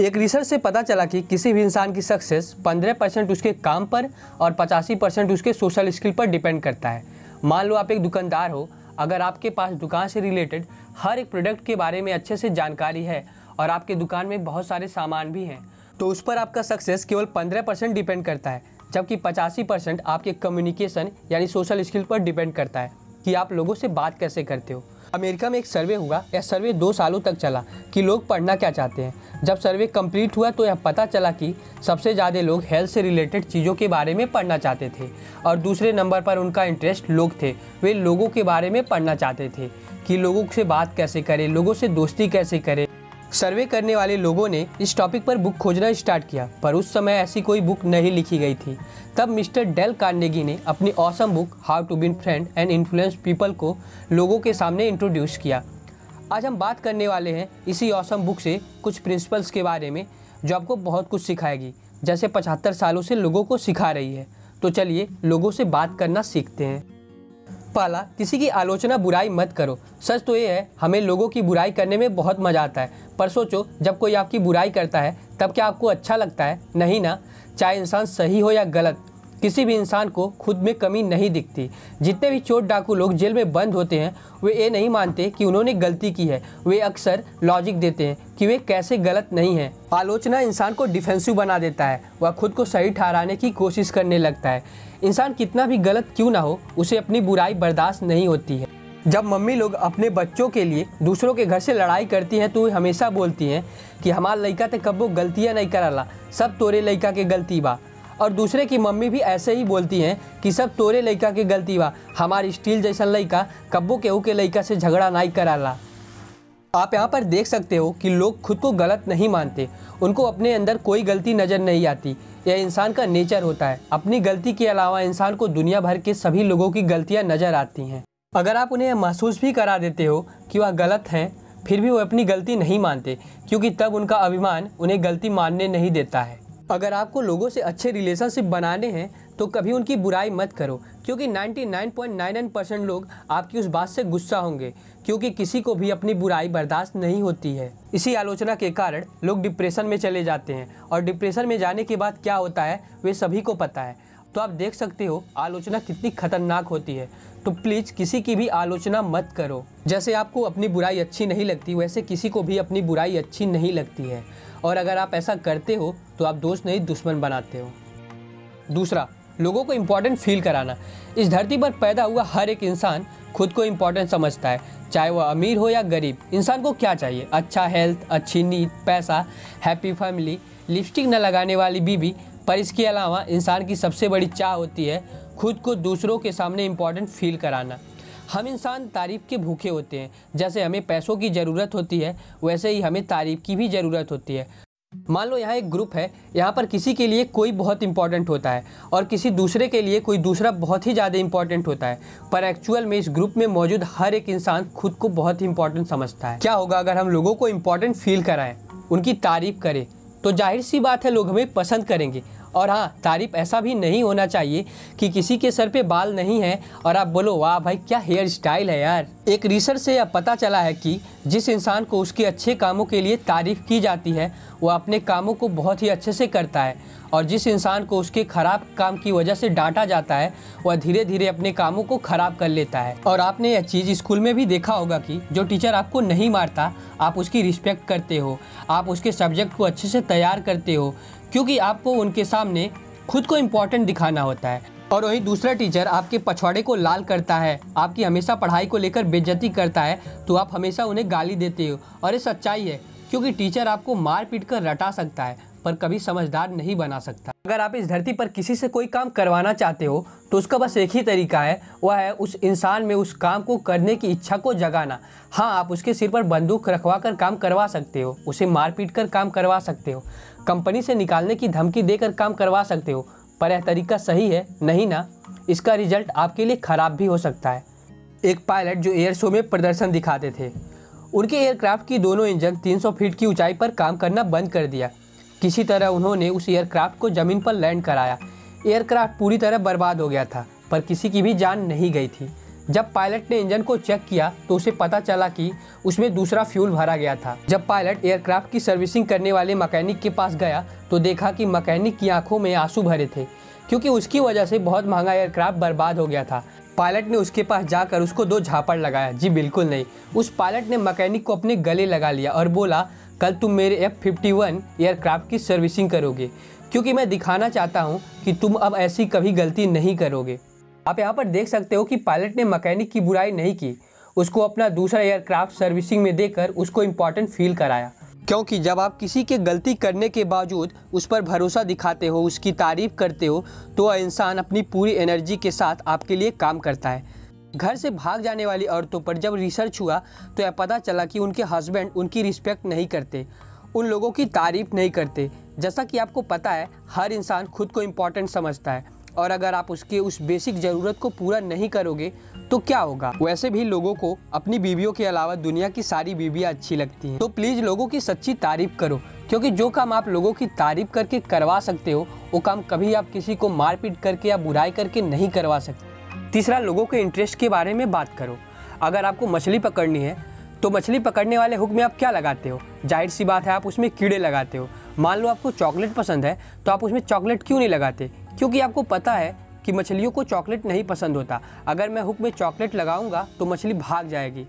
एक रिसर्च से पता चला कि किसी भी इंसान की सक्सेस 15 परसेंट उसके काम पर और पचासी परसेंट उसके सोशल स्किल पर डिपेंड करता है। मान लो आप एक दुकानदार हो, अगर आपके पास दुकान से रिलेटेड हर एक प्रोडक्ट के बारे में अच्छे से जानकारी है और आपके दुकान में बहुत सारे सामान भी हैं तो उस पर आपका सक्सेस केवल 15 परसेंट डिपेंड करता है, जबकि पचासी परसेंट आपके कम्युनिकेशन यानी सोशल स्किल पर डिपेंड करता है कि आप लोगों से बात कैसे करते हो। अमेरिका में एक सर्वे हुआ, यह सर्वे दो सालों तक चला कि लोग पढ़ना क्या चाहते हैं। जब सर्वे कंप्लीट हुआ तो यह पता चला कि सबसे ज़्यादा लोग हेल्थ से रिलेटेड चीज़ों के बारे में पढ़ना चाहते थे और दूसरे नंबर पर उनका इंटरेस्ट लोग थे। वे लोगों के बारे में पढ़ना चाहते थे कि लोगों से बात कैसे करें, लोगों से दोस्ती कैसे करें। सर्वे करने वाले लोगों ने इस टॉपिक पर बुक खोजना स्टार्ट किया, पर उस समय ऐसी कोई बुक नहीं लिखी गई थी। तब मिस्टर डेल कार्नेगी ने अपनी awesome book how to win friend and influence people को लोगों के सामने इंट्रोड्यूस किया। आज हम बात करने वाले हैं इसी ऑसम बुक से कुछ प्रिंसिपल्स के बारे में, जो आपको बहुत कुछ सिखाएगी। जैसे पचहत्तर सालों से लोगों को सिखा रही है। तो चलिए लोगों से बात करना सीखते हैं। पहला किसी की आलोचना बुराई मत करो। सच तो ये है, हमें लोगों की बुराई करने में बहुत मज़ा आता है। पर सोचो, जब कोई आपकी बुराई करता है, तब क्या आपको अच्छा लगता है? नहीं ना? चाहे इंसान सही हो या गलत किसी भी इंसान को खुद में कमी नहीं दिखती। जितने भी चोट डाकू लोग जेल में बंद होते हैं, वे ये नहीं मानते कि उन्होंने गलती की है। वे अक्सर लॉजिक देते हैं कि वे कैसे गलत नहीं हैं। आलोचना इंसान को डिफेंसिव बना देता है वह खुद को सही ठहराने की कोशिश करने लगता है। इंसान कितना भी गलत क्यों ना हो, उसे अपनी बुराई बर्दाश्त नहीं होती है। जब मम्मी लोग अपने बच्चों के लिए दूसरों के घर से लड़ाई करती हैं तो वे हमेशा बोलती हैं कि, हमारा लड़का ते कब्बो गलतियाँ नहीं करला। सब तोरे लड़का के गलती बा। और दूसरे की मम्मी भी ऐसे ही बोलती हैं कि सब तोरे लड़का के गलती बा, हमार स्टील जैसा लड़का कब्बो केहू के लड़का से झगड़ा नहीं कराला। आप यहाँ पर देख सकते हो कि लोग खुद को गलत नहीं मानते, उनको अपने अंदर कोई गलती नज़र नहीं आती। यह इंसान का नेचर होता है। अपनी गलती के अलावा इंसान को दुनिया भर के सभी लोगों की गलतियाँ नज़र आती हैं। अगर आप उन्हें महसूस भी करा देते हो कि वह गलत हैं, फिर भी वो अपनी गलती नहीं मानते, क्योंकि तब उनका अभिमान उन्हें गलती मानने नहीं देता है। अगर आपको लोगों से अच्छे रिलेशनशिप बनाने हैं तो कभी उनकी बुराई मत करो, क्योंकि 99.99 परसेंट लोग आपकी उस बात से गुस्सा होंगे, क्योंकि किसी को भी अपनी बुराई बर्दाश्त नहीं होती है। इसी आलोचना के कारण लोग डिप्रेशन में चले जाते हैं, और डिप्रेशन में जाने के बाद क्या होता है, वे सभी को पता है। तो आप देख सकते हो, आलोचना कितनी खतरनाक होती है। तो प्लीज़ किसी की भी आलोचना मत करो। जैसे आपको अपनी बुराई अच्छी नहीं लगती, वैसे किसी को भी अपनी बुराई अच्छी नहीं लगती है। और अगर आप ऐसा करते हो तो आप दोस्त नहीं, दुश्मन बनाते हो। दूसरा, लोगों को इम्पोर्टेंट फील कराना। इस धरती पर पैदा हुआ हर एक इंसान खुद को इम्पोर्टेंट समझता है, चाहे वह अमीर हो या गरीब। इंसान को क्या चाहिए? अच्छा हेल्थ अच्छी नींद, पैसा हैप्पी फैमिली लिपस्टिक न लगाने वाली बीबी पर इसके अलावा इंसान की सबसे बड़ी चाह होती है खुद को दूसरों के सामने इम्पोर्टेंट फील कराना। हम इंसान तारीफ़ के भूखे होते हैं। जैसे हमें पैसों की ज़रूरत होती है, वैसे ही हमें तारीफ़ की भी ज़रूरत होती है। मान लो यहाँ एक ग्रुप है, यहाँ पर किसी के लिए कोई बहुत इंपॉर्टेंट होता है और किसी दूसरे के लिए कोई दूसरा बहुत ही ज़्यादा इंपॉर्टेंट होता है। पर एक्चुअल में इस ग्रुप में मौजूद हर एक इंसान खुद को बहुत ही इंपॉर्टेंट समझता है। क्या होगा अगर हम लोगों को इंपॉर्टेंट फील कराएँ, उनकी तारीफ़ करें? तो ज़ाहिर सी बात है, लोग हमें पसंद करेंगे। और हाँ तारीफ़ ऐसा भी नहीं होना चाहिए कि किसी के सर पे बाल नहीं है और आप बोलो, वाह भाई, क्या हेयर स्टाइल है यार। एक रिसर्च से यह पता चला है कि जिस इंसान को उसके अच्छे कामों के लिए तारीफ़ की जाती है वह अपने कामों को बहुत ही अच्छे से करता है। और जिस इंसान को उसके खराब काम की वजह से डांटा जाता है, वह धीरे धीरे अपने कामों को खराब कर लेता है। और आपने यह चीज़ स्कूल में भी देखा होगा कि जो टीचर आपको नहीं मारता, आप उसकी रिस्पेक्ट करते हो, आप उसके सब्जेक्ट को अच्छे से तैयार करते हो, क्योंकि आपको उनके सामने खुद को इम्पोर्टेंट दिखाना होता है। और वहीं दूसरा टीचर आपके पछवाड़े को लाल करता है, आपकी हमेशा पढ़ाई को लेकर बेज्जती करता है तो आप हमेशा उन्हें गाली देते हो। और ये सच्चाई है, क्योंकि टीचर आपको मार पीट कर रटा सकता है। पर कभी समझदार नहीं बना सकता। अगर आप इस धरती पर किसी से कोई काम करवाना चाहते हो तो उसका बस एक ही तरीका है, वह है उस इंसान में उस काम को करने की इच्छा को जगाना। हाँ आप उसके सिर पर बंदूक रखवा कर काम करवा सकते हो, उसे मार पीट कर काम करवा सकते हो, कंपनी से निकालने की धमकी देकर काम करवा सकते हो, पर यह तरीका सही है, नहीं ना? इसका रिज़ल्ट आपके लिए ख़राब भी हो सकता है। एक पायलट जो एयर शो में प्रदर्शन दिखाते थे। उनके एयरक्राफ्ट की दोनों इंजन 300 फीट की ऊंचाई पर काम करना बंद कर दिया। किसी तरह उन्होंने उस एयरक्राफ्ट को ज़मीन पर लैंड कराया। एयरक्राफ्ट पूरी तरह बर्बाद हो गया था, पर किसी की भी जान नहीं गई थी। जब पायलट ने इंजन को चेक किया तो उसे पता चला कि उसमें दूसरा फ्यूल भरा गया था। जब पायलट एयरक्राफ्ट की सर्विसिंग करने वाले मकैनिक के पास गया तो देखा कि मकैनिक की आँखों में आँसू भरे थे, क्योंकि उसकी वजह से बहुत महँगा एयरक्राफ्ट बर्बाद हो गया था। पायलट ने उसके पास जाकर उसको दो झापड़ लगाया। जी, बिल्कुल नहीं। उस पायलट ने मकैनिक को अपने गले लगा लिया और बोला कल तुम मेरे एफ़ फिफ्टी वन एयरक्राफ्ट की सर्विसिंग करोगे, क्योंकि मैं दिखाना चाहता हूँ कि तुम अब ऐसी कभी गलती नहीं करोगे। आप यहाँ पर देख सकते हो कि पायलट ने मैकेनिक की बुराई नहीं की, उसको अपना दूसरा एयरक्राफ्ट सर्विसिंग में देकर उसको इम्पोर्टेंट फील कराया। क्योंकि जब आप किसी के गलती करने के बावजूद उस पर भरोसा दिखाते हो, उसकी तारीफ़ करते हो तो इंसान अपनी पूरी एनर्जी के साथ आपके लिए काम करता है। घर से भाग जाने वाली औरतों पर जब रिसर्च हुआ तो यह पता चला कि उनके हस्बैंड उनकी रिस्पेक्ट नहीं करते, उन लोगों की तारीफ़ नहीं करते। जैसा कि आपको पता है, हर इंसान खुद को इम्पोर्टेंट समझता है, और अगर आप उसके उस बेसिक ज़रूरत को पूरा नहीं करोगे तो क्या होगा? वैसे भी लोगों को अपनी बीवियों के अलावा दुनिया की सारी बीवियाँ अच्छी लगती हैं। तो प्लीज़ लोगों की सच्ची तारीफ़ करो, क्योंकि जो काम आप लोगों की तारीफ़ करके करवा सकते हो, वो काम कभी आप किसी को मारपीट करके या बुराई करके नहीं करवा सकते। तीसरा, लोगों के इंटरेस्ट के बारे में बात करो। अगर आपको मछली पकड़नी है तो मछली पकड़ने वाले हुक में आप क्या लगाते हो? ज़ाहिर सी बात है, आप उसमें कीड़े लगाते हो। मान लो आपको चॉकलेट पसंद है तो आप उसमें चॉकलेट क्यों नहीं लगाते? क्योंकि आपको पता है कि मछलियों को चॉकलेट नहीं पसंद होता। अगर मैं हुक में चॉकलेट लगाऊँगा तो मछली भाग जाएगी।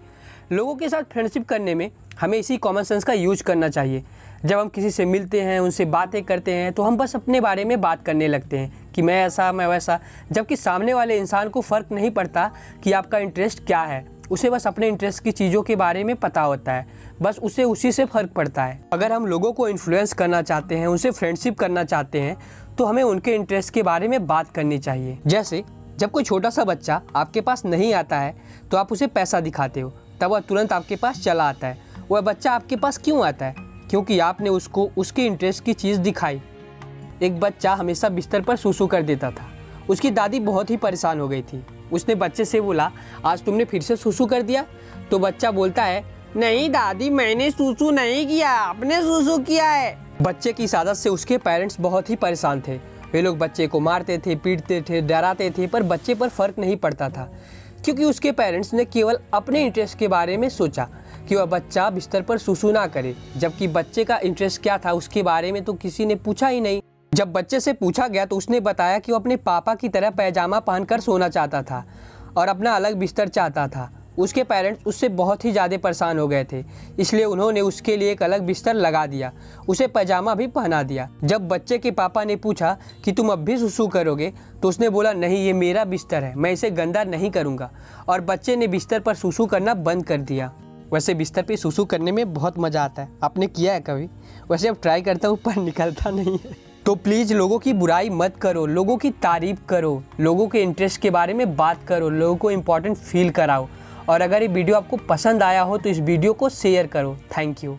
लोगों के साथ फ्रेंडशिप करने में हमें इसी कॉमन सेंस का यूज़ करना चाहिए। जब हम किसी से मिलते हैं, उनसे बातें करते हैं तो हम बस अपने बारे में बात करने लगते हैं कि मैं ऐसा, मैं वैसा। जबकि सामने वाले इंसान को फ़र्क नहीं पड़ता कि आपका इंटरेस्ट क्या है। उसे बस अपने इंटरेस्ट की चीज़ों के बारे में पता होता है। बस उसे उसी से फ़र्क पड़ता है। अगर हम लोगों को इन्फ्लुएंस करना चाहते हैं, उनसे फ्रेंडशिप करना चाहते हैं तो हमें उनके इंटरेस्ट के बारे में बात करनी चाहिए। जैसे, जब कोई छोटा सा बच्चा आपके पास नहीं आता है तो आप उसे पैसा दिखाते हो। तब वह तुरंत आपके पास चला आता है। वह बच्चा आपके पास क्यों आता है? क्योंकि आपने उसको, उसके इंटरेस्ट की चीज़ दिखाई। एक बच्चा हमेशा बिस्तर पर सूसू कर देता था। उसकी दादी बहुत ही परेशान हो गई थी। उसने बच्चे से बोला, आज तुमने फिर से सूसू कर दिया? तो बच्चा बोलता है, नहीं दादी, मैंने सूसू नहीं किया, आपने सूसू किया है। बच्चे की इस आदत से उसके पेरेंट्स बहुत ही परेशान थे। वे लोग बच्चे को मारते थे, पीटते थे, डराते थे, पर बच्चे पर फ़र्क नहीं पड़ता था। क्योंकि उसके पेरेंट्स ने केवल अपने इंटरेस्ट के बारे में सोचा कि वह बच्चा बिस्तर पर सुसू ना करे, जबकि बच्चे का इंटरेस्ट क्या था उसके बारे में तो किसी ने पूछा ही नहीं। जब बच्चे से पूछा गया तो उसने बताया कि वह अपने पापा की तरह पैजामा पहनकर सोना चाहता था और अपना अलग बिस्तर चाहता था। उसके पेरेंट्स उससे बहुत ही ज़्यादा परेशान हो गए थे। इसलिए उन्होंने उसके लिए एक अलग बिस्तर लगा दिया, उसे पैजामा भी पहना दिया। जब बच्चे के पापा ने पूछा कि तुम अब भी सुसु करोगे तो उसने बोला, नहीं, ये मेरा बिस्तर है, मैं इसे गंदा नहीं करूँगा। और बच्चे ने बिस्तर पर सुसु करना बंद कर दिया। वैसे बिस्तर पे सुसु करने में बहुत मज़ा आता है। आपने किया है कभी? वैसे अब ट्राई करता हूँ, पर निकलता नहीं है। तो प्लीज़ लोगों की बुराई मत करो, लोगों की तारीफ़ करो, लोगों के इंटरेस्ट के बारे में बात करो, लोगों को इम्पोर्टेंट फील कराओ। और अगर ये वीडियो आपको पसंद आया हो तो इस वीडियो को शेयर करो। Thank you